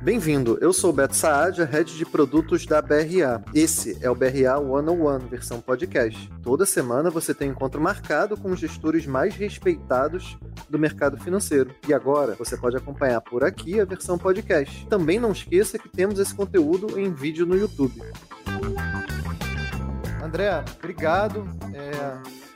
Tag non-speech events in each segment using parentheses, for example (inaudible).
Bem-vindo, eu sou o Beto Saad, head de produtos da BRA. Esse é o BRA 101, versão podcast. Toda semana você tem encontro marcado com os gestores mais respeitados do mercado financeiro. E agora você pode acompanhar por aqui a versão podcast. Também não esqueça que temos esse conteúdo em vídeo no YouTube. André, obrigado. É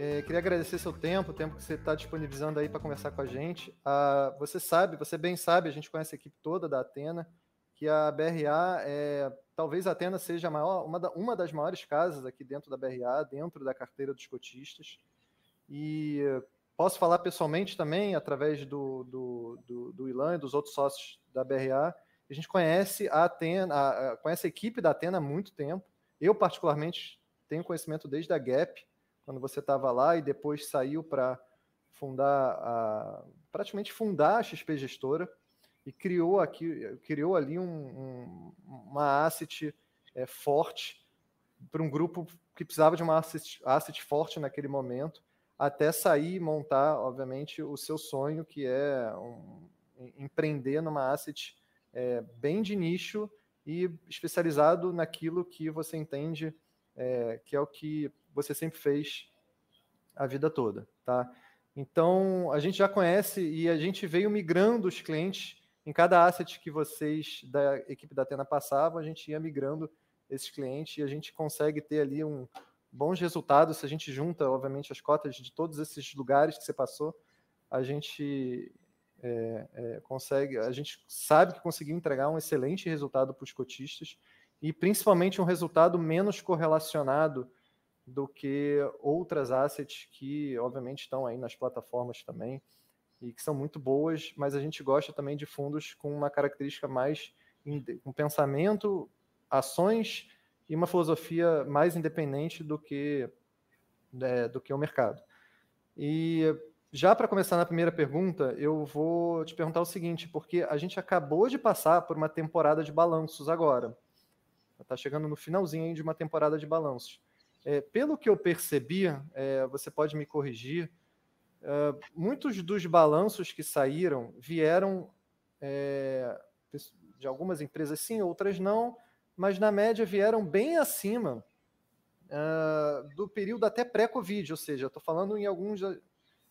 é, queria agradecer seu tempo, o tempo que você está disponibilizando aí para conversar com a gente. Ah, você sabe, você bem sabe, a gente conhece a equipe toda da Atena, que a BRA é, talvez a Atena seja a maior, uma, da, uma das maiores casas aqui dentro da BRA, dentro da carteira dos cotistas. E posso falar pessoalmente também, através do, do, do, do Ilan e dos outros sócios da BRA, a gente conhece a Atena, a, a, conhece a equipe da Atena há muito tempo. Eu, particularmente, tenho conhecimento desde a Gap, quando você estava lá e depois saiu para fundar a, praticamente fundar a XP Gestora e criou aqui criou ali um, um, uma asset é, forte para um grupo que precisava de uma asset, asset forte naquele momento até sair e montar obviamente o seu sonho que é um, empreender numa asset é, bem de nicho e especializado naquilo que você entende é, que é o que você sempre fez a vida toda, tá? Então, a gente já conhece e a gente veio migrando os clientes em cada asset que vocês da equipe da Atena passavam, a gente ia migrando esses clientes e a gente consegue ter ali um bons resultados se a gente junta, obviamente, as cotas de todos esses lugares que você passou, a gente é, é, consegue, a gente sabe que conseguiu entregar um excelente resultado para os cotistas e principalmente um resultado menos correlacionado do que outras assets que, obviamente, estão aí nas plataformas também e que são muito boas, mas a gente gosta também de fundos com uma característica mais um pensamento, ações e uma filosofia mais independente do que é, do que o mercado. E já para começar na primeira pergunta, eu vou te perguntar o seguinte, porque a gente acabou de passar por uma temporada de balanços agora. Está chegando no finalzinho de uma temporada de balanços. É, pelo que eu percebi, é, você pode me corrigir, é, muitos dos balanços que saíram vieram é, de algumas empresas sim, outras não, mas na média vieram bem acima uh, do período até pré-Covid, ou seja, estou falando em alguns,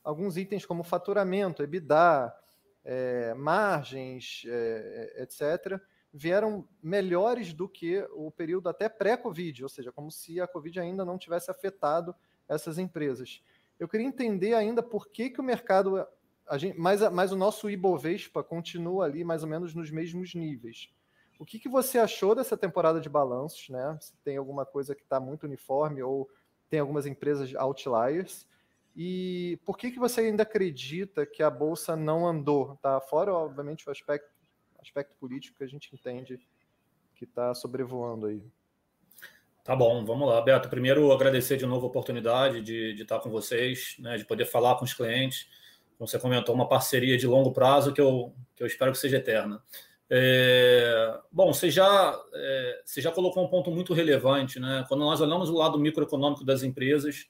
alguns itens como faturamento, EBITDA, é, margens, é, etc., vieram melhores do que o período até pré-Covid, ou seja, como se a Covid ainda não tivesse afetado essas empresas. Eu queria entender ainda por que, que o mercado, a gente, mas, mas o nosso Ibovespa continua ali mais ou menos nos mesmos níveis. O que, que você achou dessa temporada de balanços? Né? Se tem alguma coisa que está muito uniforme ou tem algumas empresas outliers? E por que, que você ainda acredita que a Bolsa não andou? Tá? Fora, obviamente, o aspecto aspecto político que a gente entende que está sobrevoando aí. Tá bom, vamos lá, Beto. Primeiro, agradecer de novo a oportunidade de, de estar com vocês, né, de poder falar com os clientes. Como você comentou, uma parceria de longo prazo que eu, que eu espero que seja eterna. É, bom, você já, é, você já colocou um ponto muito relevante. Né? Quando nós olhamos o lado microeconômico das empresas,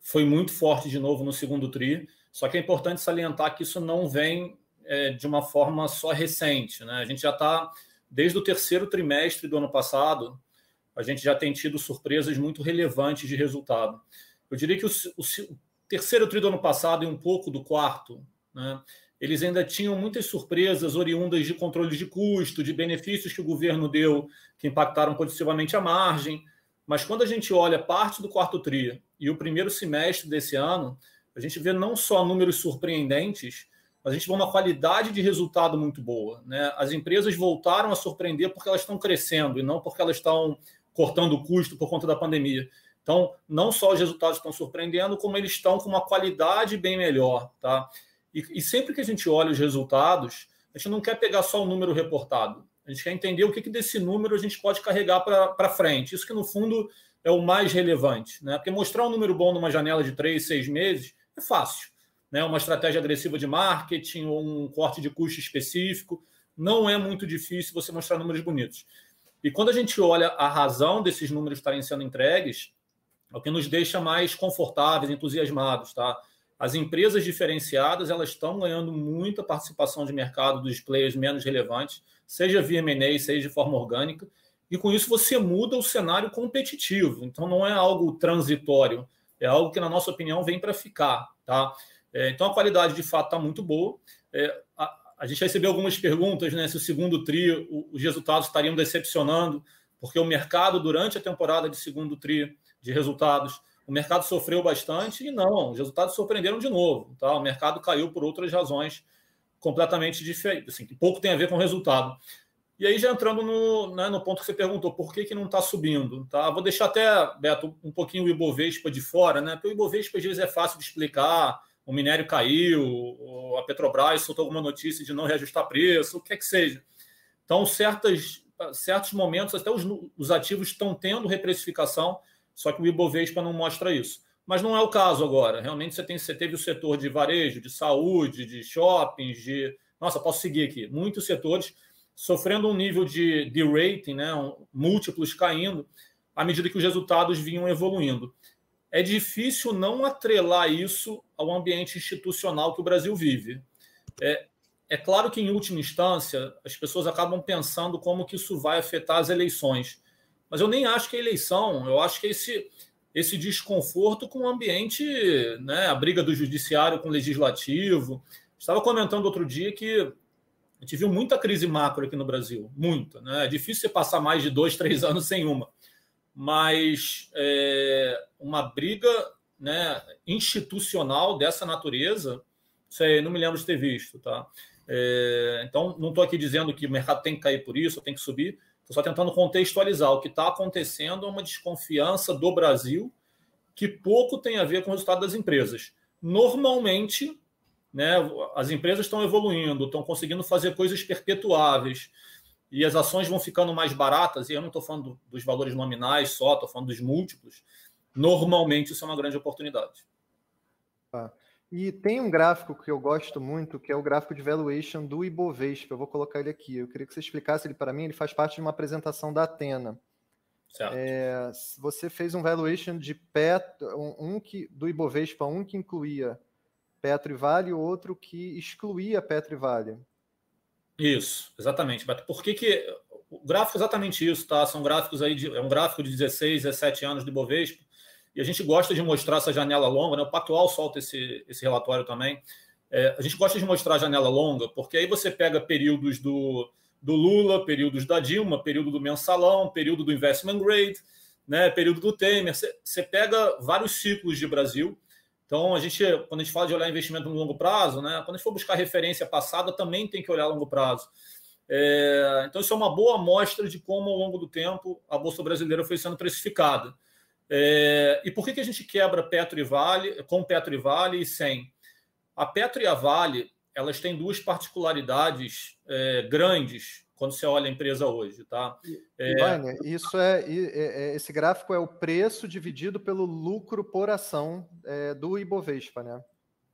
foi muito forte de novo no segundo TRI, só que é importante salientar que isso não vem é, de uma forma só recente. Né? A gente já está, desde o terceiro trimestre do ano passado, a gente já tem tido surpresas muito relevantes de resultado. Eu diria que o, o, o terceiro tri do ano passado e um pouco do quarto, né, eles ainda tinham muitas surpresas oriundas de controles de custo, de benefícios que o governo deu que impactaram positivamente a margem. Mas quando a gente olha parte do quarto TRI e o primeiro semestre desse ano, a gente vê não só números surpreendentes, mas a gente vê uma qualidade de resultado muito boa. Né? As empresas voltaram a surpreender porque elas estão crescendo e não porque elas estão cortando o custo por conta da pandemia. Então, não só os resultados estão surpreendendo, como eles estão com uma qualidade bem melhor. Tá? E, e sempre que a gente olha os resultados, a gente não quer pegar só o número reportado. A gente quer entender o que, que desse número a gente pode carregar para frente. Isso que, no fundo, é o mais relevante. Né? Porque mostrar um número bom numa janela de três, seis meses é fácil né, uma estratégia agressiva de marketing ou um corte de custo específico. Não é muito difícil você mostrar números bonitos. E quando a gente olha a razão desses números estarem sendo entregues, é o que nos deixa mais confortáveis, entusiasmados, tá? as empresas diferenciadas elas estão ganhando muita participação de mercado dos players menos relevantes, seja via M&A, seja de forma orgânica, e com isso você muda o cenário competitivo. Então não é algo transitório, é algo que, na nossa opinião, vem para ficar. Tá? É, então a qualidade de fato está muito boa. É, a, a, gente recebeu algumas perguntas né, se o segundo trio, os resultados estariam decepcionando, porque o mercado, durante a temporada de segundo trio de resultados, o mercado sofreu bastante e não, os resultados surpreenderam de novo. Tá? O mercado caiu por outras razões completamente diferentes, assim, que pouco tem a ver com o resultado. E aí, já entrando no, né, no ponto que você perguntou, por que, que não está subindo? Tá? Vou deixar até, Beto, um pouquinho o Ibovespa de fora, né? Porque o Ibovespa, às vezes, é fácil de explicar. O minério caiu, a Petrobras soltou alguma notícia de não reajustar preço, o que é que seja. Então, certas, certos momentos, até os, os ativos estão tendo reprecificação, só que o Ibovespa não mostra isso. Mas não é o caso agora. Realmente, você, tem, você teve o setor de varejo, de saúde, de shoppings, de. Nossa, posso seguir aqui. Muitos setores sofrendo um nível de, de rating, né, múltiplos caindo, à medida que os resultados vinham evoluindo. É difícil não atrelar isso ao ambiente institucional que o Brasil vive. É, é claro que, em última instância, as pessoas acabam pensando como que isso vai afetar as eleições. Mas eu nem acho que é eleição, eu acho que esse, esse desconforto com o ambiente, né, a briga do judiciário com o legislativo. Estava comentando outro dia que a gente viu muita crise macro aqui no Brasil, muita. Né? É difícil você passar mais de dois, três anos sem uma. Mas é, uma briga né, institucional dessa natureza, aí, não me lembro de ter visto. Tá? É, então, não estou aqui dizendo que o mercado tem que cair por isso, tem que subir. Estou só tentando contextualizar. O que está acontecendo é uma desconfiança do Brasil que pouco tem a ver com o resultado das empresas. Normalmente, né, as empresas estão evoluindo, estão conseguindo fazer coisas perpetuáveis e as ações vão ficando mais baratas, e eu não estou falando dos valores nominais só, estou falando dos múltiplos, normalmente isso é uma grande oportunidade. Ah, e tem um gráfico que eu gosto muito, que é o gráfico de valuation do Ibovespa. Eu vou colocar ele aqui. Eu queria que você explicasse ele para mim. Ele faz parte de uma apresentação da Atena. É, você fez um valuation de pet, um, um que, do Ibovespa, um que incluía Petro e Vale, outro que excluía Petro e Vale. Isso, exatamente. Por que, que o gráfico é exatamente isso, tá? São gráficos aí de, é um gráfico de 16, 17 anos de Bovespa, e a gente gosta de mostrar essa janela longa, né? O Pactual solta esse, esse relatório também. É, a gente gosta de mostrar a janela longa, porque aí você pega períodos do, do Lula, períodos da Dilma, período do mensalão, período do investment grade, né? Período do Temer. Você pega vários ciclos de Brasil então, a gente, quando a gente fala de olhar investimento no longo prazo, né, quando a gente for buscar referência passada, também tem que olhar a longo prazo. É, então, isso é uma boa amostra de como, ao longo do tempo, a Bolsa Brasileira foi sendo precificada. É, e por que, que a gente quebra Petro e Vale, com Petro e Vale e sem? A Petro e a Vale, elas têm duas particularidades é, grandes quando você olha a empresa hoje, tá? É... isso é, é, é, esse gráfico é o preço dividido pelo lucro por ação é, do Ibovespa, né?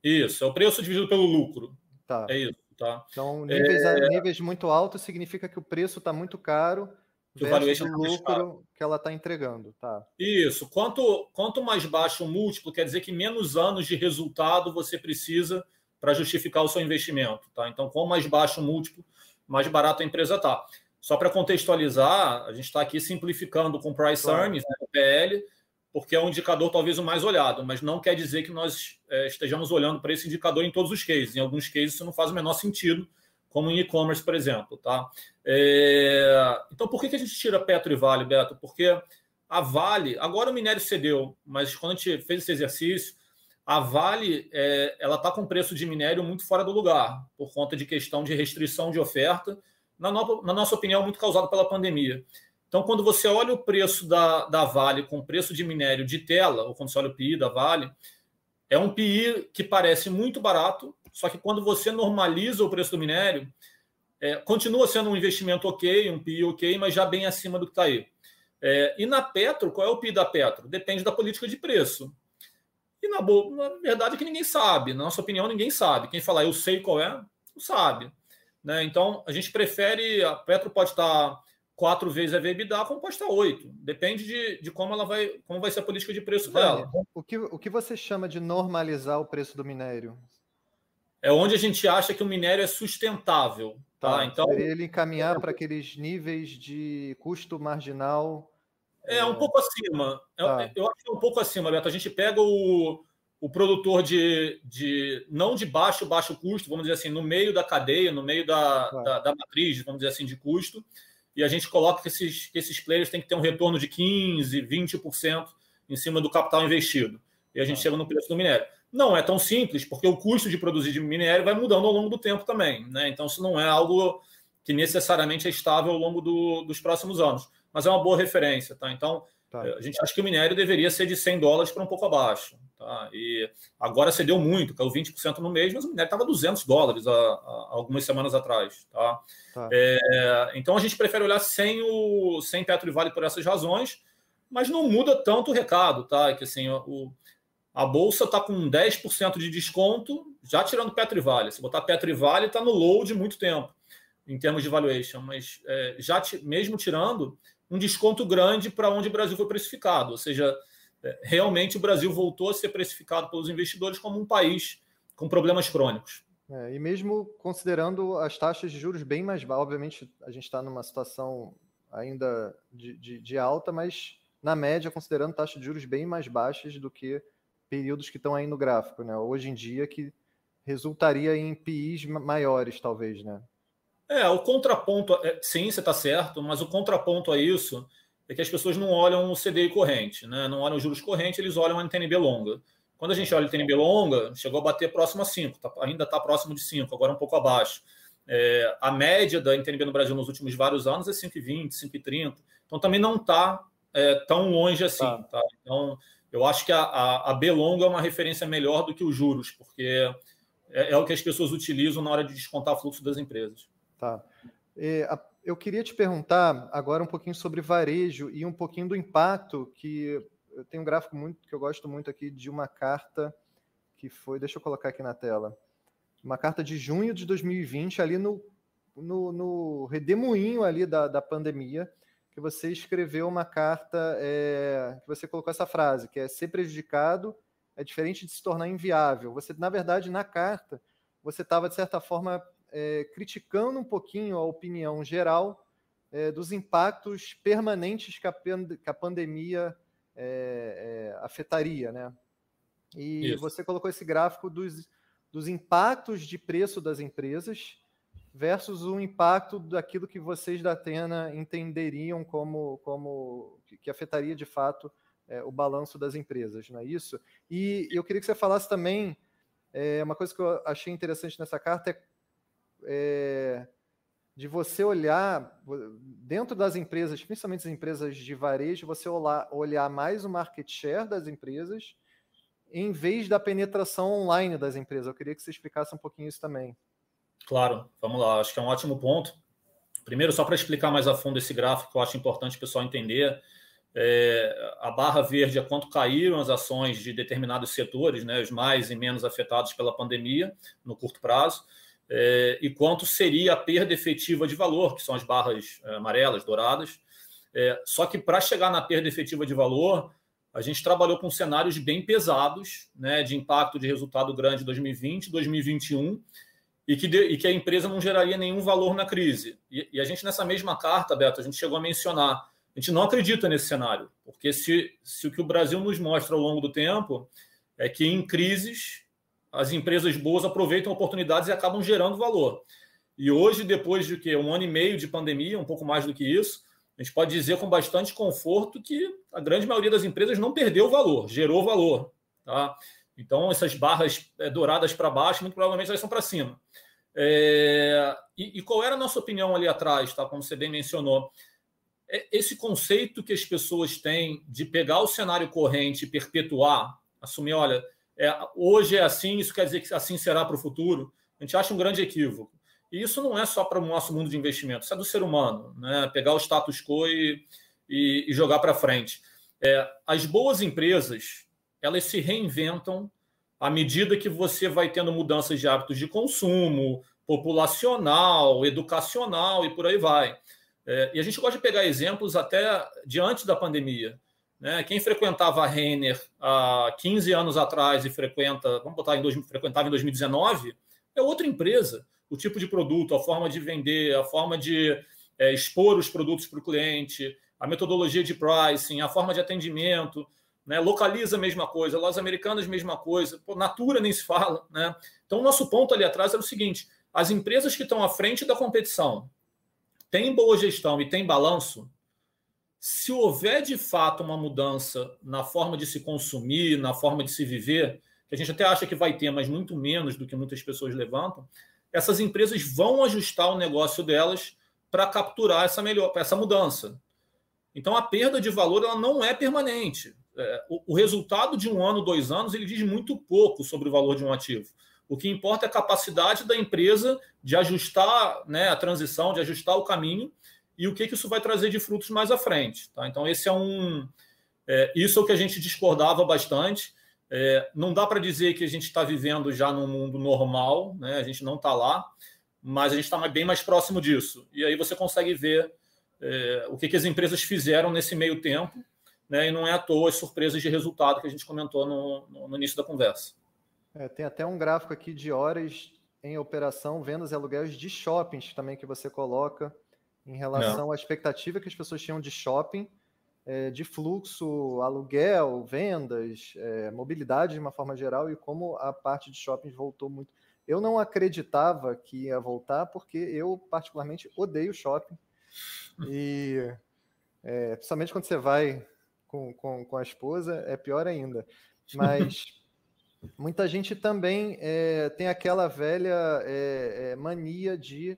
Isso, é o preço dividido pelo lucro. Tá. É isso, tá? Então, níveis, é... níveis muito altos significa que o preço está muito caro que o valuation o tá lucro que ela está entregando, tá? Isso. Quanto, quanto mais baixo o múltiplo, quer dizer que menos anos de resultado você precisa para justificar o seu investimento, tá? Então, quanto mais baixo o múltiplo, mais barato a empresa está. Só para contextualizar, a gente está aqui simplificando com Price claro. Earnings, né, PL, porque é um indicador talvez o mais olhado, mas não quer dizer que nós é, estejamos olhando para esse indicador em todos os cases. Em alguns cases isso não faz o menor sentido, como em e-commerce, por exemplo. Tá? É... Então, por que, que a gente tira Petro e Vale, Beto? Porque a Vale, agora o minério cedeu, mas quando a gente fez esse exercício, a Vale é, ela está com preço de minério muito fora do lugar, por conta de questão de restrição de oferta, na, no, na nossa opinião, muito causado pela pandemia. Então, quando você olha o preço da, da Vale com o preço de minério de tela, ou quando você olha o PI da Vale, é um PI que parece muito barato, só que quando você normaliza o preço do minério, é, continua sendo um investimento ok, um PI ok, mas já bem acima do que está aí. É, e na Petro, qual é o PI da Petro? Depende da política de preço. E na, na verdade é que ninguém sabe. Na nossa opinião, ninguém sabe. Quem falar eu sei qual é, não sabe. Né? Então, a gente prefere. A Petro pode estar quatro vezes a EBITDA, como pode estar oito. Depende de, de como ela vai, como vai ser a política de preço dela. O que, o que você chama de normalizar o preço do minério? É onde a gente acha que o minério é sustentável. Tá? tá então ele encaminhar para aqueles níveis de custo marginal. É, um pouco acima. Tá. Eu, eu acho que é um pouco acima, Beto. A gente pega o, o produtor de, de não de baixo, baixo custo, vamos dizer assim, no meio da cadeia, no meio da, tá. da, da, matriz, vamos dizer assim, de custo, e a gente coloca que esses, que esses players têm que ter um retorno de 15%, 20% em cima do capital investido. E a gente tá. chega no preço do minério. Não é tão simples, porque o custo de produzir de minério vai mudando ao longo do tempo também. Né? Então, isso não é algo que necessariamente é estável ao longo do, dos próximos anos, mas é uma boa referência. Tá? Então, tá. a gente acha que o minério deveria ser de 100 dólares para um pouco abaixo. Tá? E agora cedeu muito, caiu 20% no mês, mas o minério estava 200 dólares há, há, algumas semanas atrás. Tá? tá. É, então, a gente prefere olhar sem, o, sem Petro e Vale por essas razões, mas não muda tanto o recado. Tá? Que, assim, o, a bolsa está com 10% de desconto, já tirando Petro e Vale. Se botar Petro e Vale, está no low de muito tempo, em termos de valuation. Mas é, já mesmo tirando, um desconto grande para onde o Brasil foi precificado. Ou seja, é, realmente o Brasil voltou a ser precificado pelos investidores como um país com problemas crônicos. É, e mesmo considerando as taxas de juros bem mais baixas, obviamente a gente está numa situação ainda de, de, de alta, mas na média, considerando taxas de juros bem mais baixas do que períodos que estão aí no gráfico, né? Hoje em dia que resultaria em PIs maiores, talvez, né? É, o contraponto, é, sim, você está certo, mas o contraponto a isso é que as pessoas não olham o CDI corrente, né? não olham os juros correntes, eles olham a NTNB longa. Quando a gente olha a NTNB longa, chegou a bater próximo a 5, tá, ainda está próximo de 5, agora um pouco abaixo. É, a média da NTNB no Brasil nos últimos vários anos é 5,20, 5,30, então também não está é, tão longe assim. Tá. Tá? Então, eu acho que a, a, a B longa é uma referência melhor do que os juros, porque é, é, o que as pessoas utilizam na hora de descontar fluxo das empresas. Tá. É, a, eu queria te perguntar agora um pouquinho sobre varejo e um pouquinho do impacto que eu tenho um gráfico muito que eu gosto muito aqui de uma carta que foi, deixa eu colocar aqui na tela, uma carta de junho de 2020 ali no, no, no redemoinho ali da, da pandemia que você escreveu uma carta é, que você colocou essa frase, que é ser prejudicado é diferente de se tornar inviável. Você, na verdade, na carta, você estava, de certa forma, é, criticando um pouquinho a opinião geral é, dos impactos permanentes que a, que a pandemia é, é, afetaria, né? E Isso. você colocou esse gráfico dos, dos impactos de preço das empresas versus o impacto daquilo que vocês da Atena entenderiam como, como que afetaria de fato é, o balanço das empresas, não é isso? E eu queria que você falasse também, é, uma coisa que eu achei interessante nessa carta é, é de você olhar dentro das empresas, principalmente as empresas de varejo, você olhar, mais o market share das empresas em vez da penetração online das empresas. Eu queria que você explicasse um pouquinho isso também. Claro, vamos lá. Acho que é um ótimo ponto. Primeiro, só para explicar mais a fundo esse gráfico, eu acho importante o pessoal entender. É, a barra verde é quanto caíram as ações de determinados setores, né, os mais e menos afetados pela pandemia no curto prazo, é, e quanto seria a perda efetiva de valor, que são as barras é, amarelas, douradas. É, só que para chegar na perda efetiva de valor, a gente trabalhou com cenários bem pesados, né, de impacto de resultado grande em 2020, 2021 e que, de, e que a empresa não geraria nenhum valor na crise. E, e, a gente, nessa mesma carta, Beto, a gente chegou a mencionar, a gente não acredita nesse cenário, porque se, se o que o Brasil nos mostra ao longo do tempo é que em crises as empresas boas aproveitam oportunidades e acabam gerando valor. E hoje, depois de que um ano e meio de pandemia, um pouco mais do que isso, a gente pode dizer com bastante conforto que a grande maioria das empresas não perdeu valor, gerou valor. Tá? Então, essas barras é, douradas para baixo, muito provavelmente elas são para cima. É, e, e, qual era a nossa opinião ali atrás, tá? como você bem mencionou? É, esse conceito que as pessoas têm de pegar o cenário corrente e perpetuar, assumir, olha, é, hoje é assim, isso quer dizer que assim será para o futuro, a gente acha um grande equívoco. E isso não é só para o nosso mundo de investimento, isso é do ser humano, né? pegar o status quo e, e, e jogar para frente. É, as boas empresas, elas se reinventam à medida que você vai tendo mudanças de hábitos de consumo, populacional, educacional e por aí vai. É, e a gente gosta de pegar exemplos até de antes da pandemia. Né? Quem frequentava a Renner há 15 anos atrás e frequenta, vamos botar em dois, frequentava em 2019, é outra empresa. O tipo de produto, a forma de vender, a forma de é, expor os produtos para o cliente, a metodologia de pricing, a forma de atendimento, né? localiza a mesma coisa, lojas americanas, mesma coisa, Pô, Natura nem se fala. Né? Então, o nosso ponto ali atrás era o seguinte: as empresas que estão à frente da competição têm boa gestão e têm balanço, se houver de fato uma mudança na forma de se consumir, na forma de se viver, que a gente até acha que vai ter, mas muito menos do que muitas pessoas levantam, essas empresas vão ajustar o negócio delas para capturar essa melhor, essa mudança. Então a perda de valor ela não é permanente. É, o, resultado de um ano, dois anos, ele diz muito pouco sobre o valor de um ativo. O que importa é a capacidade da empresa de ajustar né, a transição, de ajustar o caminho e o que, que isso vai trazer de frutos mais à frente. Tá? Então, esse é um. É, isso é o que a gente discordava bastante. É, não dá para dizer que a gente está vivendo já num mundo normal, né? a gente não está lá, mas a gente está bem mais próximo disso. E aí você consegue ver é, o que, que as empresas fizeram nesse meio tempo né? E não é à toa as surpresas de resultado que a gente comentou no, no, no início da conversa. É, tem até um gráfico aqui de horas em operação, vendas e aluguéis de shoppings também que você coloca em relação não. à expectativa que as pessoas tinham de shopping, é, de fluxo, aluguel, vendas, é, mobilidade de uma forma geral e como a parte de shoppings voltou muito. Eu não acreditava que ia voltar porque eu particularmente odeio shopping e é, principalmente quando você vai com, com, com a esposa, é pior ainda. Mas muita gente também é, tem aquela velha é, é, mania de,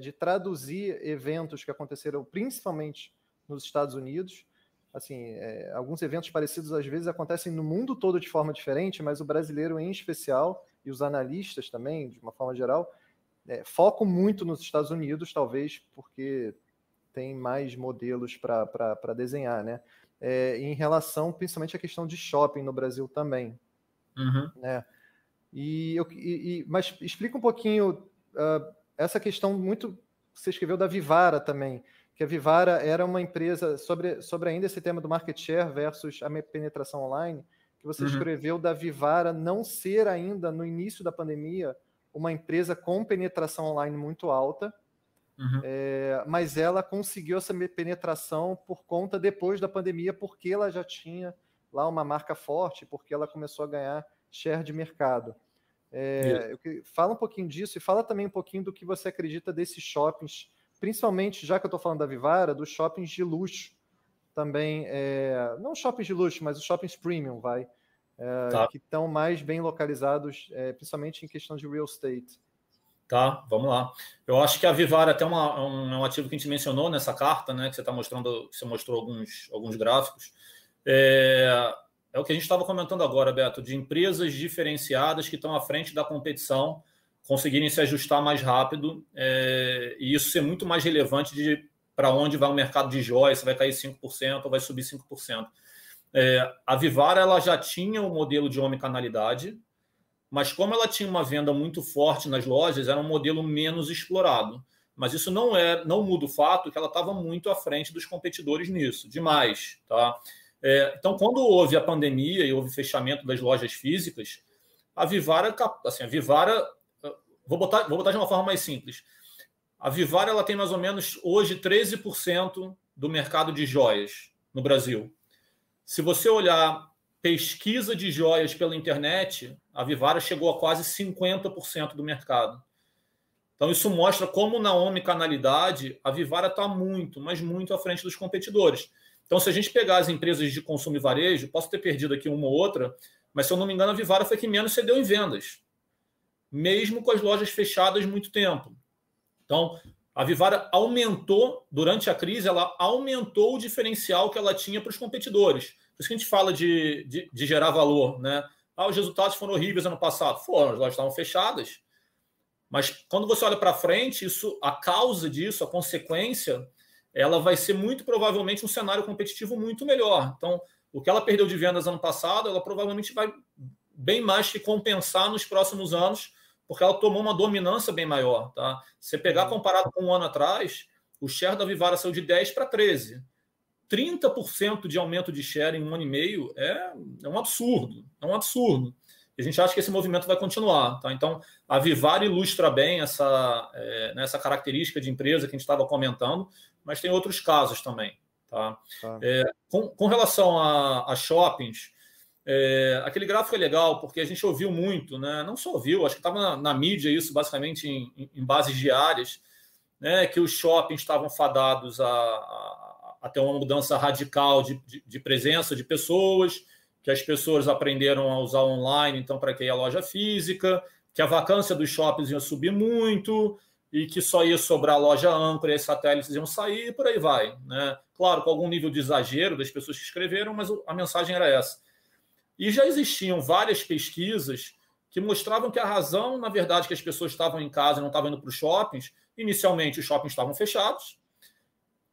de traduzir eventos que aconteceram principalmente nos Estados Unidos. Assim, é, alguns eventos parecidos às vezes acontecem no mundo todo de forma diferente, mas o brasileiro em especial e os analistas também, de uma forma geral, é, focam muito nos Estados Unidos, talvez porque tem mais modelos para desenhar, né? É, em relação principalmente à questão de shopping no Brasil também. Uhum. Né? E, eu, e, e, mas explica um pouquinho uh, essa questão muito você escreveu da Vivara também, que a Vivara era uma empresa sobre, sobre ainda esse tema do market share versus a penetração online, que você uhum. escreveu da Vivara não ser ainda no início da pandemia uma empresa com penetração online muito alta, Uhum. É, mas ela conseguiu essa penetração por conta depois da pandemia, porque ela já tinha lá uma marca forte, porque ela começou a ganhar share de mercado. É, fala um pouquinho disso e fala também um pouquinho do que você acredita desses shoppings, principalmente, já que eu estou falando da Vivara, dos shoppings de luxo também, é, não shoppings de luxo, mas os shoppings premium, vai, é, tá. que estão mais bem localizados, é, principalmente em questão de real estate. Tá, vamos lá. Eu acho que a Vivar é até uma, um, é um ativo que a gente mencionou nessa carta, né? Que você está mostrando, você mostrou alguns, alguns gráficos. É, é o que a gente estava comentando agora, Beto, de empresas diferenciadas que estão à frente da competição conseguirem se ajustar mais rápido é, e isso ser muito mais relevante de para onde vai o mercado de joias, se vai cair 5% ou vai subir 5%. É, a Vivara ela já tinha o um modelo de omnicanalidade, mas como ela tinha uma venda muito forte nas lojas, era um modelo menos explorado. Mas isso não é, não muda o fato que ela estava muito à frente dos competidores nisso, demais, tá? É, então, quando houve a pandemia e houve fechamento das lojas físicas, a Vivara, assim, a Vivara, vou botar, vou botar de uma forma mais simples. A Vivara ela tem mais ou menos hoje 13% do mercado de joias no Brasil. Se você olhar pesquisa de joias pela internet, a Vivara chegou a quase 50% do mercado. Então, isso mostra como na omnicanalidade a Vivara está muito, mas muito à frente dos competidores. Então, se a gente pegar as empresas de consumo e varejo, posso ter perdido aqui uma ou outra, mas se eu não me engano, a Vivara foi que menos cedeu em vendas, mesmo com as lojas fechadas muito tempo. Então, a Vivara aumentou, durante a crise, ela aumentou o diferencial que ela tinha para os competidores. Por isso que a gente fala de, de, de gerar valor, né? Ah, os resultados foram horríveis ano passado. Foram, as lojas estavam fechadas. Mas quando você olha para frente, isso, a causa disso, a consequência, ela vai ser muito provavelmente um cenário competitivo muito melhor. Então, o que ela perdeu de vendas ano passado, ela provavelmente vai bem mais que compensar nos próximos anos, porque ela tomou uma dominância bem maior. Tá? Se pegar comparado com um ano atrás, o share da Vivara saiu de 10 para 13. 30% de aumento de share em um ano e meio é, é um absurdo. É um absurdo. E a gente acha que esse movimento vai continuar. Tá? Então, a Vivara ilustra bem essa, é, né, essa característica de empresa que a gente estava comentando, mas tem outros casos também. Tá? tá. É, com, com, relação a, a shoppings, é, aquele gráfico é legal porque a gente ouviu muito, né? não só ouviu, acho que estava na, na, mídia isso, basicamente em, em, bases diárias, né? que os shoppings estavam fadados a, a, a ter uma mudança radical de, de, de presença de pessoas, que as pessoas aprenderam a usar online, então para que a loja física, que a vacância dos shoppings ia subir muito e que só ia sobrar loja âncora e os satélites iam sair e por aí vai. Né? Claro, com algum nível de exagero das pessoas que escreveram, mas a mensagem era essa. E já existiam várias pesquisas que mostravam que a razão, na verdade, que as pessoas estavam em casa e não estavam indo para os shoppings, inicialmente os shoppings estavam fechados,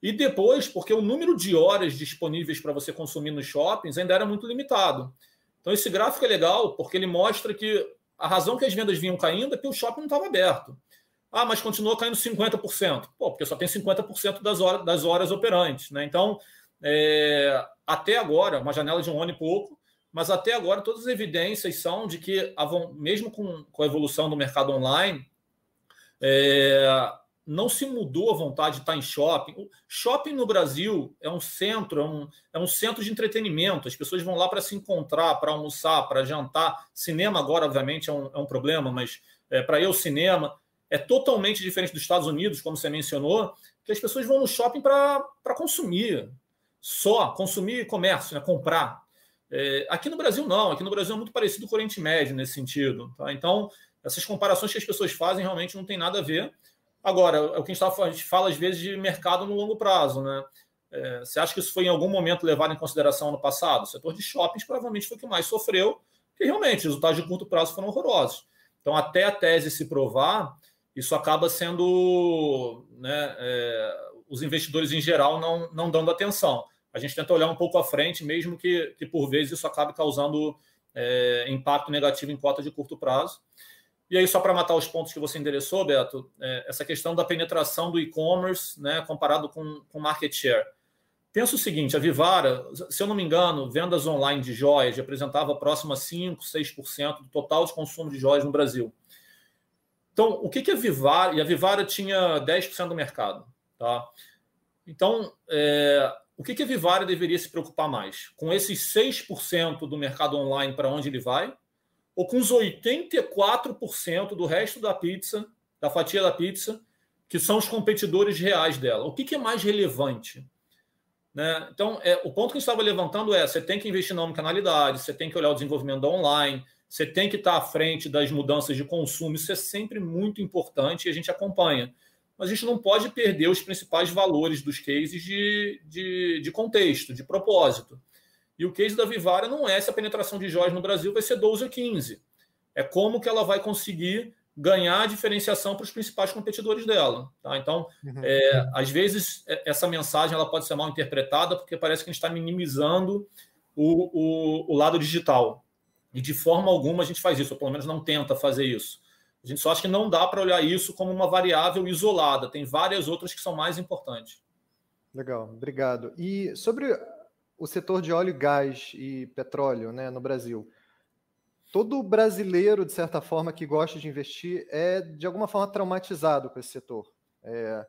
e depois, porque o número de horas disponíveis para você consumir nos shoppings ainda era muito limitado. Então, esse gráfico é legal porque ele mostra que a razão que as vendas vinham caindo é que o shopping não estava aberto. Ah, mas continuou caindo 50%. Pô, porque só tem 50% das horas, das horas operantes. Né? Então, é, até agora, uma janela de um ano e pouco, mas até agora todas as evidências são de que, mesmo com, com a evolução do mercado online, é, não se mudou a vontade de estar em shopping. O shopping no Brasil é um centro, é um, é um centro de entretenimento. As pessoas vão lá para se encontrar, para almoçar, para jantar. Cinema agora, obviamente, é um, é um problema, mas é, para ir ao cinema é totalmente diferente dos Estados Unidos, como você mencionou, que as pessoas vão no shopping para consumir, só consumir comércio, né, comprar. É, aqui no Brasil não, aqui no Brasil é muito parecido com o Oriente Médio nesse sentido. Tá? Então, essas comparações que as pessoas fazem realmente não tem nada a ver. Agora, é o que a gente, tá, a gente fala às vezes de mercado no longo prazo, né? É, você acha que isso foi em algum momento levado em consideração no passado? O setor de shoppings provavelmente foi o que mais sofreu, porque realmente os resultados de curto prazo foram horrorosos. Então, até a tese se provar, isso acaba sendo. Né, é, os investidores em geral não, não dando atenção. A gente tenta olhar um pouco à frente, mesmo que, que por vezes isso acabe causando é, impacto negativo em cota de curto prazo. E aí, só para matar os pontos que você endereçou, Beto, é, essa questão da penetração do e-commerce né, comparado com, com market share. Pensa o seguinte: a Vivara, se eu não me engano, vendas online de joias representava próximo a 5%, 6% do total de consumo de joias no Brasil. Então, o que, que a Vivara. E a Vivara tinha 10% do mercado. Tá? Então, é, o que, que a Vivara deveria se preocupar mais? Com esses 6% do mercado online para onde ele vai? ou com os 84% do resto da pizza, da fatia da pizza, que são os competidores reais dela. O que, que é mais relevante? Né? Então, é, o ponto que eu estava levantando é: você tem que investir na omnicanalidade, você tem que olhar o desenvolvimento da online, você tem que estar à frente das mudanças de consumo. Isso é sempre muito importante e a gente acompanha. Mas a gente não pode perder os principais valores dos cases de, de, de contexto, de propósito. E o case da Vivara não é se a penetração de joias no Brasil vai ser 12 ou 15. É como que ela vai conseguir ganhar a diferenciação para os principais competidores dela. Tá? Então, uhum. é, às vezes, é, essa mensagem ela pode ser mal interpretada porque parece que a gente está minimizando o, o, o, lado digital. E de forma alguma a gente faz isso, ou pelo menos não tenta fazer isso. A gente só acha que não dá para olhar isso como uma variável isolada. Tem várias outras que são mais importantes. Legal, obrigado. E sobre o setor de óleo, gás e petróleo né, no Brasil. Todo brasileiro, de certa forma, que gosta de investir é, de alguma forma, traumatizado com esse setor. É,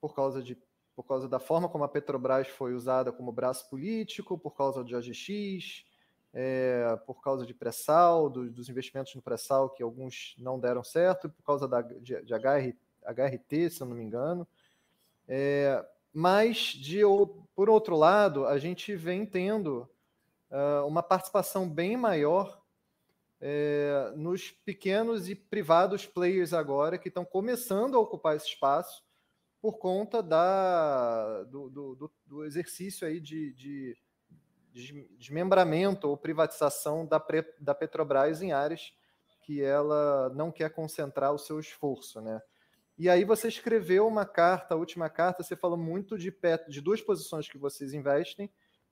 por, causa de, por causa da forma como a Petrobras foi usada como braço político, por causa de OGX, é, por causa de pré-sal, do, dos investimentos no pré-sal, que alguns não deram certo, por causa da, de, de HR, HRT, se eu não me engano. É, mas, de, por outro lado, a gente vem tendo uh, uma participação bem maior é, nos pequenos e privados players agora que estão começando a ocupar esse espaço por conta da, do, do, do exercício aí de, de, de desmembramento ou privatização da, da Petrobras em áreas que ela não quer concentrar o seu esforço, né? E aí você escreveu uma carta, a última carta, você falou muito de, pet, de duas posições que vocês investem,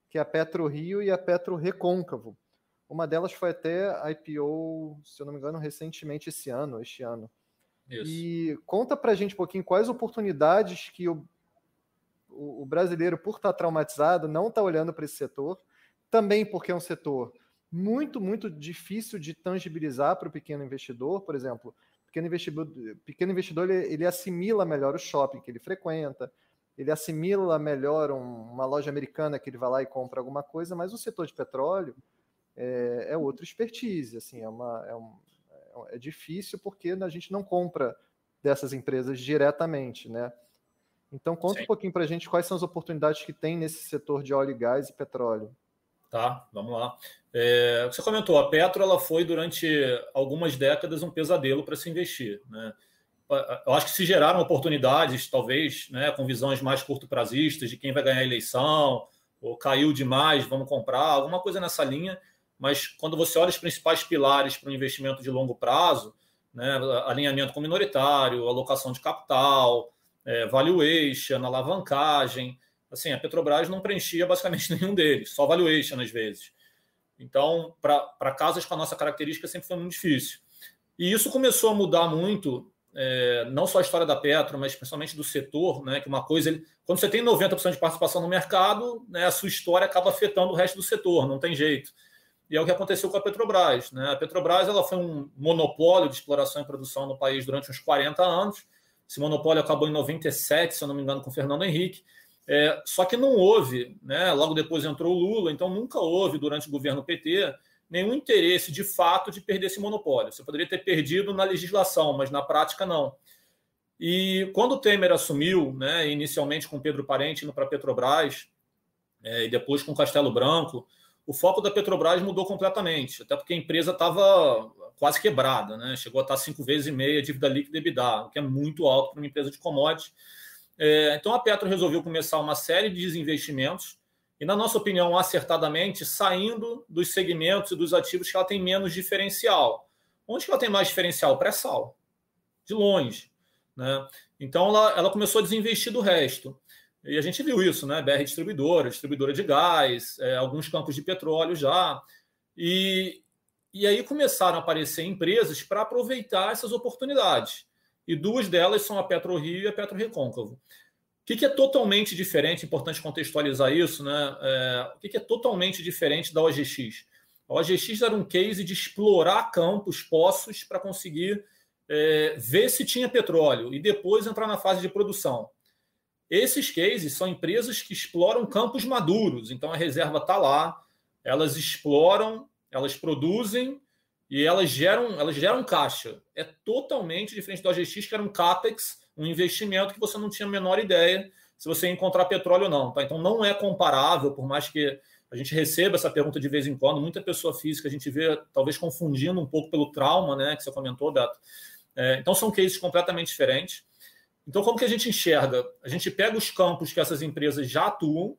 que é a Petro Rio e a Petro Recôncavo. Uma delas foi até IPO, se eu não me engano, recentemente esse ano, este ano. Isso. E conta para a gente um pouquinho quais oportunidades que o, o, o brasileiro, por estar traumatizado, não está olhando para esse setor, também porque é um setor muito, muito difícil de tangibilizar para o pequeno investidor, por exemplo. Pequeno investidor, pequeno investidor ele, ele assimila melhor o shopping que ele frequenta, ele assimila melhor um, uma loja americana que ele vai lá e compra alguma coisa, mas o setor de petróleo é, é outro expertise, assim, é, uma, é, um, é difícil porque a gente não compra dessas empresas diretamente, né? Então conta Sim. um pouquinho para a gente quais são as oportunidades que tem nesse setor de óleo, gás e petróleo. Tá, vamos lá. É, você comentou, a Petro ela foi durante algumas décadas um pesadelo para se investir. Né? Eu acho que se geraram oportunidades, talvez, né, com visões mais curto-prazistas de quem vai ganhar a eleição, ou caiu demais, vamos comprar, alguma coisa nessa linha. Mas quando você olha os principais pilares para um investimento de longo prazo, né, alinhamento com minoritário, alocação de capital, é, valuation, alavancagem, assim, a Petrobras não preenchia basicamente (laughs) nenhum deles, só valuation às vezes. Então, para casas com a nossa característica sempre foi muito difícil. E isso começou a mudar muito, é, não só a história da Petro, mas principalmente do setor, né? Que uma coisa, ele, quando você tem 90% de participação no mercado, né, a sua história acaba afetando o resto do setor, não tem jeito. E é o que aconteceu com a Petrobras. Né? A Petrobras ela foi um monopólio de exploração e produção no país durante uns 40 anos. Esse monopólio acabou em 97, se eu não me engano, com Fernando Henrique. É, só que não houve, né? logo depois entrou o Lula, então nunca houve, durante o governo PT, nenhum interesse de fato de perder esse monopólio. Você poderia ter perdido na legislação, mas na prática não. E quando o Temer assumiu, né, inicialmente com Pedro Parente indo para a Petrobras, é, e depois com Castelo Branco, o foco da Petrobras mudou completamente, até porque a empresa estava quase quebrada, né? chegou a estar cinco vezes e meia dívida líquida EBITDA, o que é muito alto para uma empresa de commodities é, então a Petro resolveu começar uma série de desinvestimentos e, na nossa opinião, acertadamente, saindo dos segmentos e dos ativos que ela tem menos diferencial. Onde que ela tem mais diferencial? Pré-sal, de longe. Né? Então ela, ela começou a desinvestir do resto. E a gente viu isso, né? BR distribuidora, distribuidora de gás, é, alguns campos de petróleo já. E, e aí começaram a aparecer empresas para aproveitar essas oportunidades e duas delas são a Petro Rio e a Petro Recôncavo. O que, que é totalmente diferente, importante contextualizar isso, né? É, o que, que é totalmente diferente da OGX? A OGX era um case de explorar campos, poços, para conseguir é, ver se tinha petróleo e depois entrar na fase de produção. Esses cases são empresas que exploram campos maduros, então a reserva está lá, elas exploram, elas produzem e elas geram, elas geram caixa. É totalmente diferente do OGX, que era um CAPEX, um investimento que você não tinha a menor ideia se você ia encontrar petróleo ou não. Tá? Então não é comparável, por mais que a gente receba essa pergunta de vez em quando, muita pessoa física a gente vê talvez confundindo um pouco pelo trauma, né, que você comentou, Beto. É, então são cases completamente diferentes. Então, como que a gente enxerga? A gente pega os campos que essas empresas já atuam,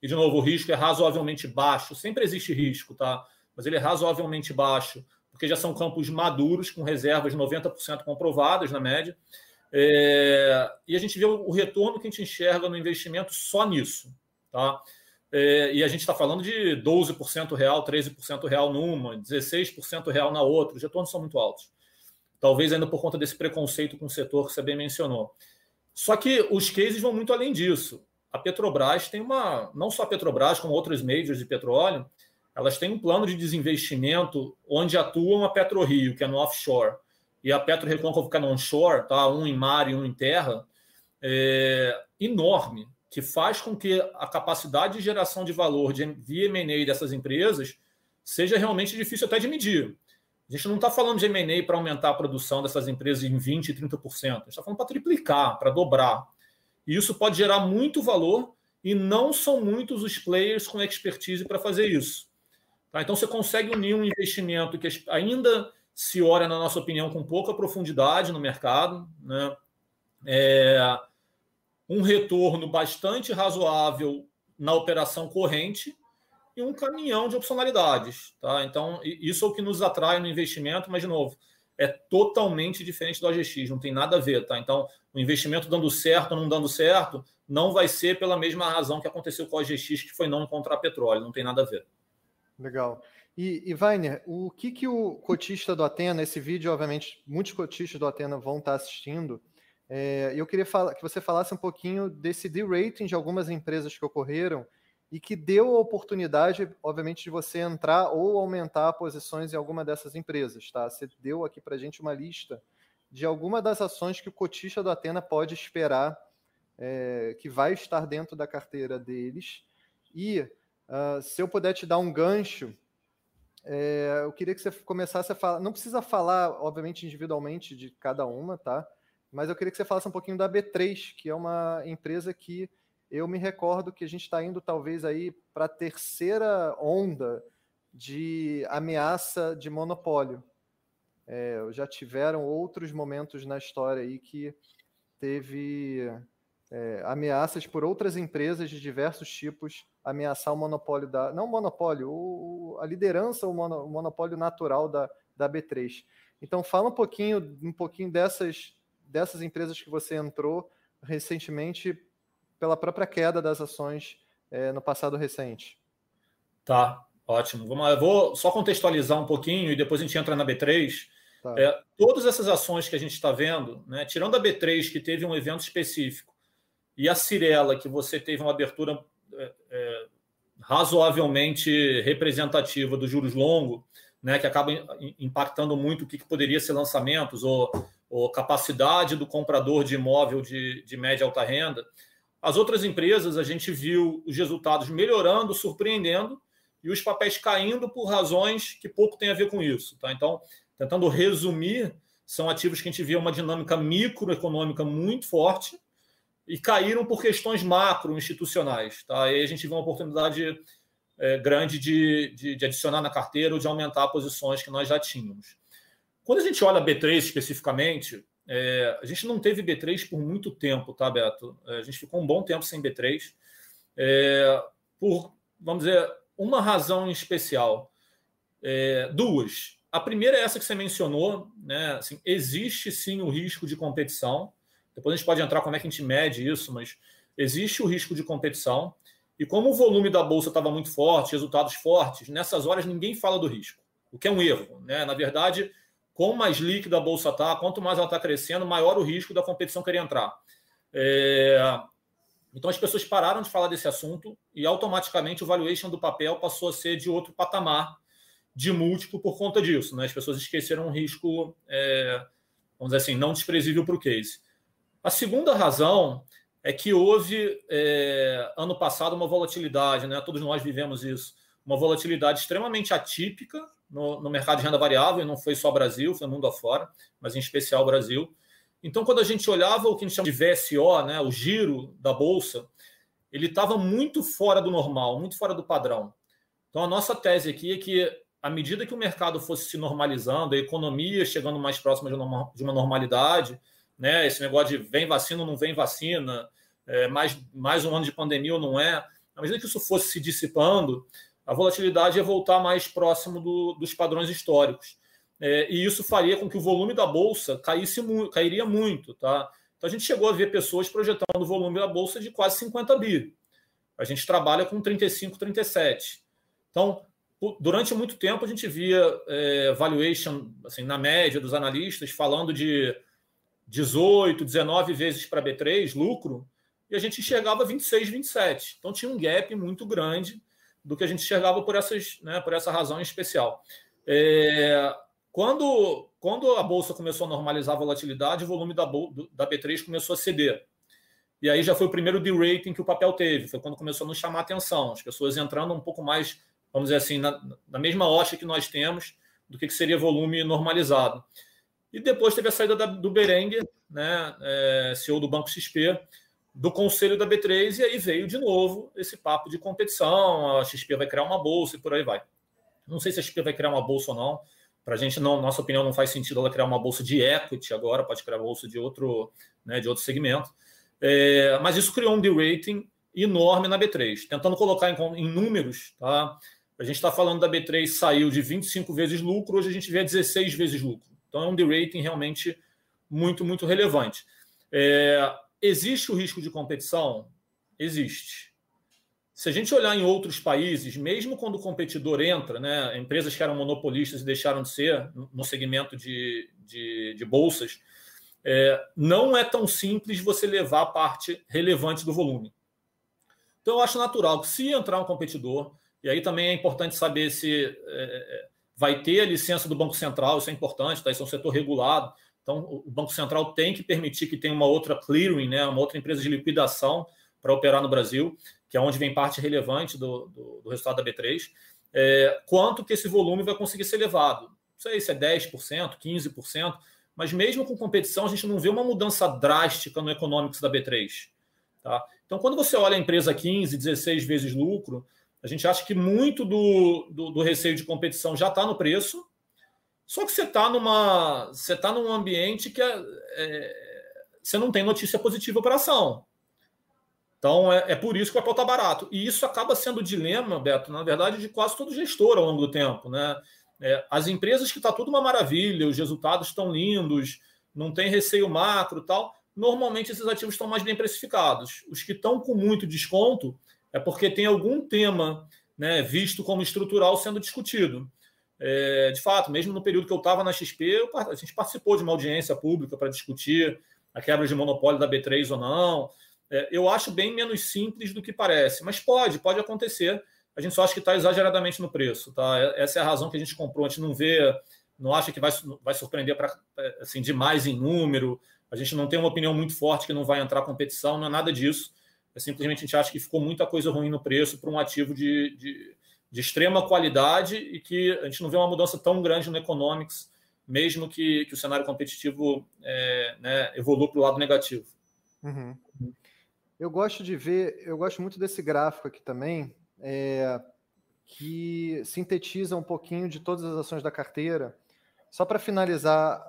e de novo, o risco é razoavelmente baixo, sempre existe risco, tá? Mas ele é razoavelmente baixo porque já são campos maduros, com reservas de 90% comprovadas na média. É, e a gente vê o retorno que a gente enxerga no investimento só nisso. Tá? É, e a gente está falando de 12% real, 13% real numa, 16% real na outra. Os retornos são muito altos. Talvez ainda por conta desse preconceito com o setor que você bem mencionou. Só que os cases vão muito além disso. A Petrobras tem uma. Não só a Petrobras, como outros majors de petróleo, elas têm um plano de desinvestimento onde atuam a PetroRio, que é no offshore, e a Petro Recôncavo, é no onshore, tá? um em mar e um em terra, é, enorme, que faz com que a capacidade de geração de valor de, via M&A dessas empresas seja realmente difícil até de medir. A gente não está falando de M&A para aumentar a produção dessas empresas em 20%, 30%. A gente está falando para triplicar, para dobrar. E isso pode gerar muito valor e não são muitos os players com expertise para fazer isso. Tá? Então, você consegue unir um investimento que ainda se olha, na nossa opinião, com pouca profundidade no mercado, né? É, um retorno bastante razoável na operação corrente e um caminhão de opcionalidades. Tá? Então, isso é o que nos atrai no investimento, mas, de novo, é totalmente diferente do OGX, não tem nada a ver. Tá? Então, o investimento dando certo ou não dando certo não vai ser pela mesma razão que aconteceu com o OGX, que foi não encontrar petróleo, não tem nada a ver. Legal. E, e Weiner, o que, que o cotista do Atena, esse vídeo, obviamente, muitos cotistas do Atena vão estar assistindo. É, eu queria falar, que você falasse um pouquinho desse de-rating de algumas empresas que ocorreram e que deu a oportunidade, obviamente, de você entrar ou aumentar posições em alguma dessas empresas. Tá? Você deu aqui para a gente uma lista de alguma das ações que o cotista do Atena pode esperar é, que vai estar dentro da carteira deles. E uh, se eu puder te dar um gancho, é, eu queria que você começasse a falar. Não precisa falar, obviamente, individualmente de cada uma, tá? Mas eu queria que você falasse um pouquinho da B3, que é uma empresa que eu me recordo que a gente está indo talvez aí para a terceira onda de ameaça de monopólio. É, já tiveram outros momentos na história aí que teve é, ameaças por outras empresas de diversos tipos ameaçar o monopólio da. Não o monopólio, o, a liderança, o, mono, o monopólio natural da, da B3. Então fala um pouquinho, um pouquinho dessas, dessas empresas que você entrou recentemente pela própria queda das ações é, no passado recente. Tá, ótimo. Vamos lá. Eu vou só contextualizar um pouquinho e depois a gente entra na B3. Tá. É, todas essas ações que a gente está vendo, né, tirando a B3, que teve um evento específico, e a Cirela, que você teve uma abertura é, é, razoavelmente representativa do juros longo, né, que acaba impactando muito o que, que poderia ser lançamentos ou, ou, capacidade do comprador de imóvel de, de média e alta renda. As outras empresas, a gente viu os resultados melhorando, surpreendendo, e os papéis caindo por razões que pouco tem a ver com isso. Tá? Então, tentando resumir, são ativos que a gente vê uma dinâmica microeconômica muito forte e caíram por questões macro institucionais. Tá? Aí a gente vê uma oportunidade é, grande de, de, de, adicionar na carteira ou de aumentar posições que nós já tínhamos. Quando a gente olha a B3 especificamente, é, a gente não teve B3 por muito tempo, tá, Beto? É, a gente ficou um bom tempo sem B3, é, por, vamos dizer, uma razão em especial. É, duas. A primeira é essa que você mencionou, né? Assim, existe sim o risco de competição. Depois a gente pode entrar como é que a gente mede isso, mas existe o risco de competição. E como o volume da bolsa estava muito forte, resultados fortes, nessas horas ninguém fala do risco, o que é um erro. Né? Na verdade, quanto mais líquida a bolsa está, quanto mais ela está crescendo, maior o risco da competição querer entrar. É... Então as pessoas pararam de falar desse assunto e automaticamente o valuation do papel passou a ser de outro patamar de múltiplo por conta disso. Né? As pessoas esqueceram um risco, é, vamos dizer assim, não desprezível para o case. A segunda razão é que houve, é, ano passado, uma volatilidade, né? todos nós vivemos isso, uma volatilidade extremamente atípica no, no mercado de renda variável, e não foi só Brasil, foi mundo afora, mas em especial Brasil. Então, quando a gente olhava o que a gente chama de VSO, né, o giro da bolsa, ele estava muito fora do normal, muito fora do padrão. Então, a nossa tese aqui é que à medida que o mercado fosse se normalizando, a economia chegando mais próxima de uma normalidade, né? Esse negócio de vem vacina ou não vem vacina, é, mais, mais um ano de pandemia ou não é. À medida que isso fosse se dissipando, a volatilidade ia voltar mais próximo do, dos padrões históricos. É, e isso faria com que o volume da bolsa caísse mu cairia muito. Tá? Então a gente chegou a ver pessoas projetando o volume da bolsa de quase 50 bi. A gente trabalha com 35, 37. Então, durante muito tempo a gente via é, valuation assim, na média dos analistas falando de 18, 19 vezes para B3, lucro, e a gente enxergava 26, 27. Então tinha um gap muito grande do que a gente enxergava por, essas, né, por essa razão em especial. É, quando, quando a Bolsa começou a normalizar a volatilidade, o volume da, da B3 começou a ceder. E aí já foi o primeiro de-rating que o papel teve, foi quando começou a nos chamar a atenção, as pessoas entrando um pouco mais, vamos dizer assim, na, na mesma hoxa que nós temos do que, que seria volume normalizado. E depois teve a saída da, do Berenguer, né, é, CEO do Banco XP, do conselho da B3, e aí veio de novo esse papo de competição, a XP vai criar uma bolsa e por aí vai. Não sei se a XP vai criar uma bolsa ou não, para a gente, não, nossa opinião, não faz sentido ela criar uma bolsa de equity agora, pode criar bolsa de outro, né, de outro segmento. É, mas isso criou um de-rating enorme na B3. Tentando colocar em, em números, tá? a gente está falando da B3 saiu de 25 vezes lucro, hoje a gente vê 16 vezes lucro. Então é um de-rating realmente muito, muito relevante. É, existe o risco de competição? Existe. Se a gente olhar em outros países, mesmo quando o competidor entra, né, empresas que eram monopolistas e deixaram de ser no segmento de, de, de bolsas, é, não é tão simples você levar a parte relevante do volume. Então, eu acho natural que, se entrar um competidor, e aí também é importante saber se é, é, vai ter a licença do Banco Central, isso é importante, tá? isso é um setor regulado. Então, o Banco Central tem que permitir que tenha uma outra clearing, né? uma outra empresa de liquidação para operar no Brasil, que é onde vem parte relevante do, do, do resultado da B3. É, quanto que esse volume vai conseguir ser levado? Não sei se é 10%, 15%, mas mesmo com competição, a gente não vê uma mudança drástica no econômico da B3. Tá? Então, quando você olha a empresa 15, 16 vezes lucro, a gente acha que muito do, do, do receio de competição já está no preço, só que você está numa, você tá num ambiente que é, é, você não tem notícia positiva para ação. Então é, é, por isso que o papel está barato. E isso acaba sendo o dilema, Beto, na verdade, de quase todo gestor ao longo do tempo. Né? É, as empresas que está tudo uma maravilha, os resultados estão lindos, não tem receio macro tal, normalmente esses ativos estão mais bem precificados. Os que estão com muito desconto é porque tem algum tema né, visto como estrutural sendo discutido. É, de fato, mesmo no período que eu estava na XP, eu, a gente participou de uma audiência pública para discutir a quebra de monopólio da B3 ou não. É, eu acho bem menos simples do que parece, mas pode, pode acontecer. A gente só acha que está exageradamente no preço. Tá? Essa é a razão que a gente comprou. A gente não vê, não acha que vai, vai surpreender pra, assim, demais em número. A gente não tem uma opinião muito forte que não vai entrar competição, não é nada disso. É simplesmente a gente acha que ficou muita coisa ruim no preço para um ativo de, de, de, extrema qualidade e que a gente não vê uma mudança tão grande no economics, mesmo que, que o cenário competitivo é, né, evolua para o lado negativo. Uhum. Eu gosto de ver, eu gosto muito desse gráfico aqui também, é, que sintetiza um pouquinho de todas as ações da carteira. Só para finalizar,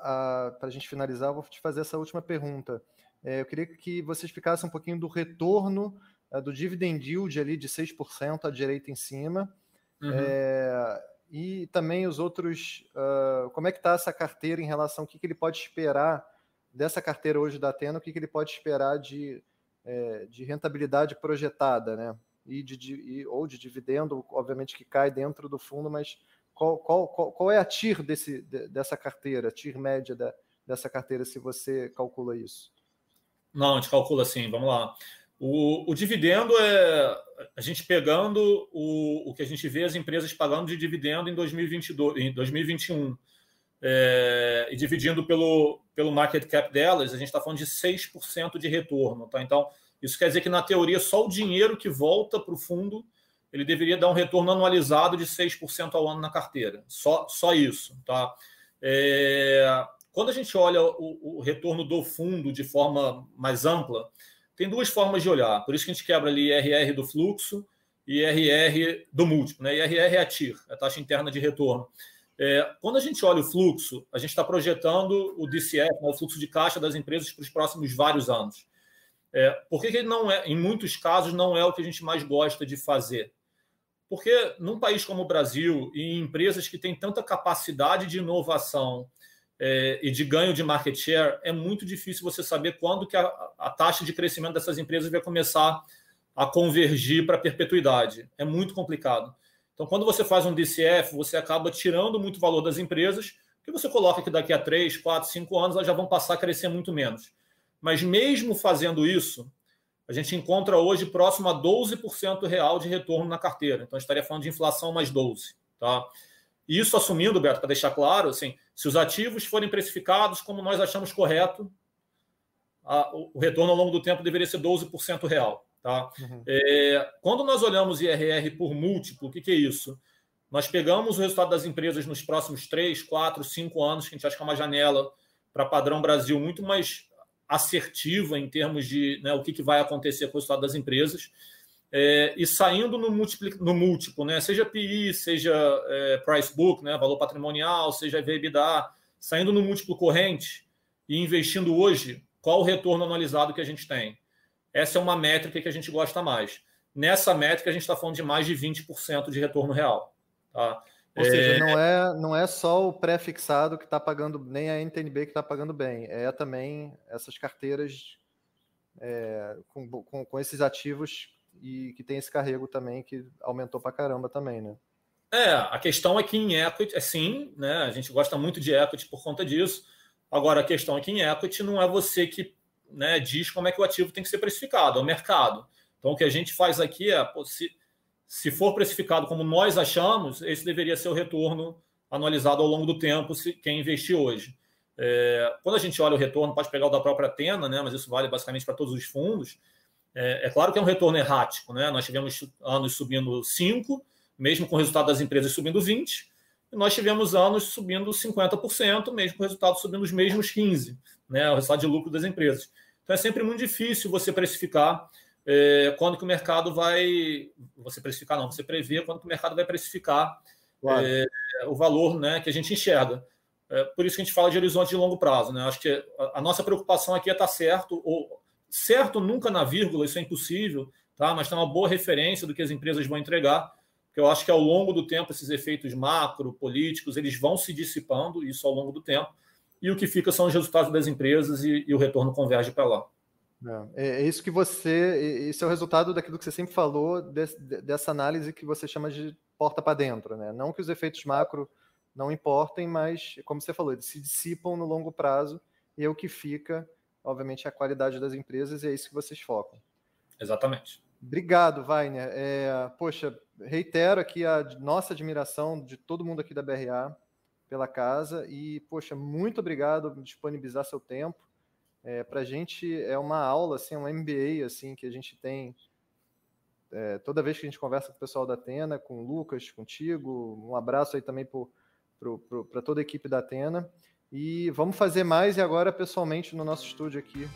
para a gente finalizar, vou te fazer essa última pergunta. É, eu queria que você explicasse um pouquinho do retorno é, do dividend yield ali de 6% à direita em cima. Uhum. É, e também os outros. Uh, como é que está essa carteira em relação ao que, que ele pode esperar dessa carteira hoje da Atena, o que, que ele pode esperar de, é, de rentabilidade projetada, né? E de, de, ou de dividendo, obviamente que cai dentro do fundo, mas qual, qual, qual, qual é a TIR desse, dessa carteira, a TIR média da, dessa carteira, se você calcula isso? Não, a gente calcula assim, vamos lá. O, o, dividendo é a gente pegando o, o que a gente vê as empresas pagando de dividendo em 2022, em 2021 é, e dividindo pelo, pelo market cap delas, a gente está falando de 6% de retorno. Tá? Então, isso quer dizer que, na teoria, só o dinheiro que volta para o fundo ele deveria dar um retorno anualizado de 6% ao ano na carteira. Só, só isso. Tá? É, quando a gente olha o, o, retorno do fundo de forma mais ampla, tem duas formas de olhar. Por isso que a gente quebra ali IRR do fluxo e IRR do múltiplo. Né? IRR é a TIR, a taxa interna de retorno. É, quando a gente olha o fluxo, a gente está projetando o DCF, né, o fluxo de caixa das empresas para os próximos vários anos. É, por que, ele não é, em muitos casos, não é o que a gente mais gosta de fazer? Porque num país como o Brasil, e em empresas que têm tanta capacidade de inovação é, e de ganho de market share, é muito difícil você saber quando que a, a taxa de crescimento dessas empresas vai começar a convergir para a perpetuidade. É muito complicado. Então, quando você faz um DCF, você acaba tirando muito valor das empresas, que você coloca que daqui a 3, 4, 5 anos elas já vão passar a crescer muito menos. Mas mesmo fazendo isso, a gente encontra hoje próximo a 12% real de retorno na carteira. Então, estaria falando de inflação mais 12%. Tá? Isso assumindo, Beto, para deixar claro, assim, se os ativos forem precificados como nós achamos correto, a, o retorno ao longo do tempo deveria ser 12% real. Tá? Uhum. É, quando nós olhamos IRR por múltiplo, o que, que, é isso? Nós pegamos o resultado das empresas nos próximos 3, 4, 5 anos, que a gente acha que é uma janela para padrão Brasil muito mais assertiva em termos de né, o que, que vai acontecer com o resultado das empresas. É, e saindo no múltiplo, no múltiplo né, seja PI, seja é, price book, né, valor patrimonial, seja EBITDA, saindo no múltiplo corrente e investindo hoje, qual o retorno anualizado que a gente tem? Essa é uma métrica que a gente gosta mais. Nessa métrica, a gente está falando de mais de 20% de retorno real. Tá? Ou é... seja, não é, não é só o pré-fixado que está pagando, nem a NTNB que está pagando bem, é também essas carteiras é, com, com, com esses ativos e que tem esse carrego também que aumentou para caramba também, né? É, a questão é que em equity, é sim, né? A gente gosta muito de equity por conta disso, Agora, a questão aqui em equity não é você que né, diz como é que o ativo tem que ser precificado, é o mercado. Então, o que a gente faz aqui é, se, se for precificado como nós achamos, esse deveria ser o retorno anualizado ao longo do tempo, se quem investir hoje. É, quando a gente olha o retorno, pode pegar o da própria Atena, né, mas isso vale basicamente para todos os fundos. É, é, claro que é um retorno errático. Né? Nós tivemos anos subindo 5, mesmo com o resultado das empresas subindo 20, e nós tivemos anos subindo 50%, mesmo com o resultado subindo os mesmos 15%, né? o resultado de lucro das empresas. Então é sempre muito difícil você precificar é, quando que o mercado vai. Você precificar, não, você prevê quando que o mercado vai precificar claro. é, o valor né, que a gente enxerga. É, por isso que a gente fala de horizonte de longo prazo. Né? Acho que a, a nossa preocupação aqui é estar certo, ou certo nunca na vírgula, isso é impossível, tá? mas tem uma boa referência do que as empresas vão entregar, porque eu acho que ao longo do tempo esses efeitos macro, políticos, eles vão se dissipando, isso ao longo do tempo, e o que fica são os resultados das empresas e, e o retorno converge para lá. É, é, isso que você. Esse é o resultado daquilo que você sempre falou, de, dessa análise que você chama de porta para dentro. Né? Não que os efeitos macro não importem, mas, como você falou, eles se dissipam no longo prazo e é o que fica, obviamente, a qualidade das empresas e é isso que vocês focam. Exatamente. Obrigado, Vainer. É, poxa, reitero aqui a nossa admiração de todo mundo aqui da BRA pela casa e, poxa, muito obrigado por disponibilizar seu tempo. É, Para a gente é uma aula, assim, um MBA assim, que a gente tem é, toda vez que a gente conversa com o pessoal da Atena, com o Lucas, contigo. Um abraço aí também para toda a equipe da Atena. E vamos fazer mais e agora pessoalmente no nosso estúdio aqui,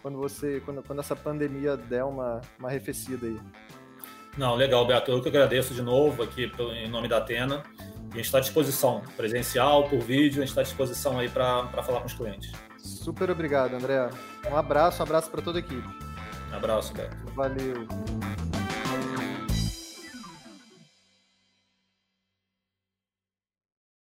quando você, quando, quando essa pandemia der uma, uma arrefecida aí. Não, legal, Beto. Eu que agradeço de novo aqui em nome da Atena. E a gente está à disposição, presencial, por vídeo, a gente está à disposição aí para falar com os clientes. Super obrigado, André. Um abraço, um abraço para toda a equipe. Um abraço, Beto. Valeu.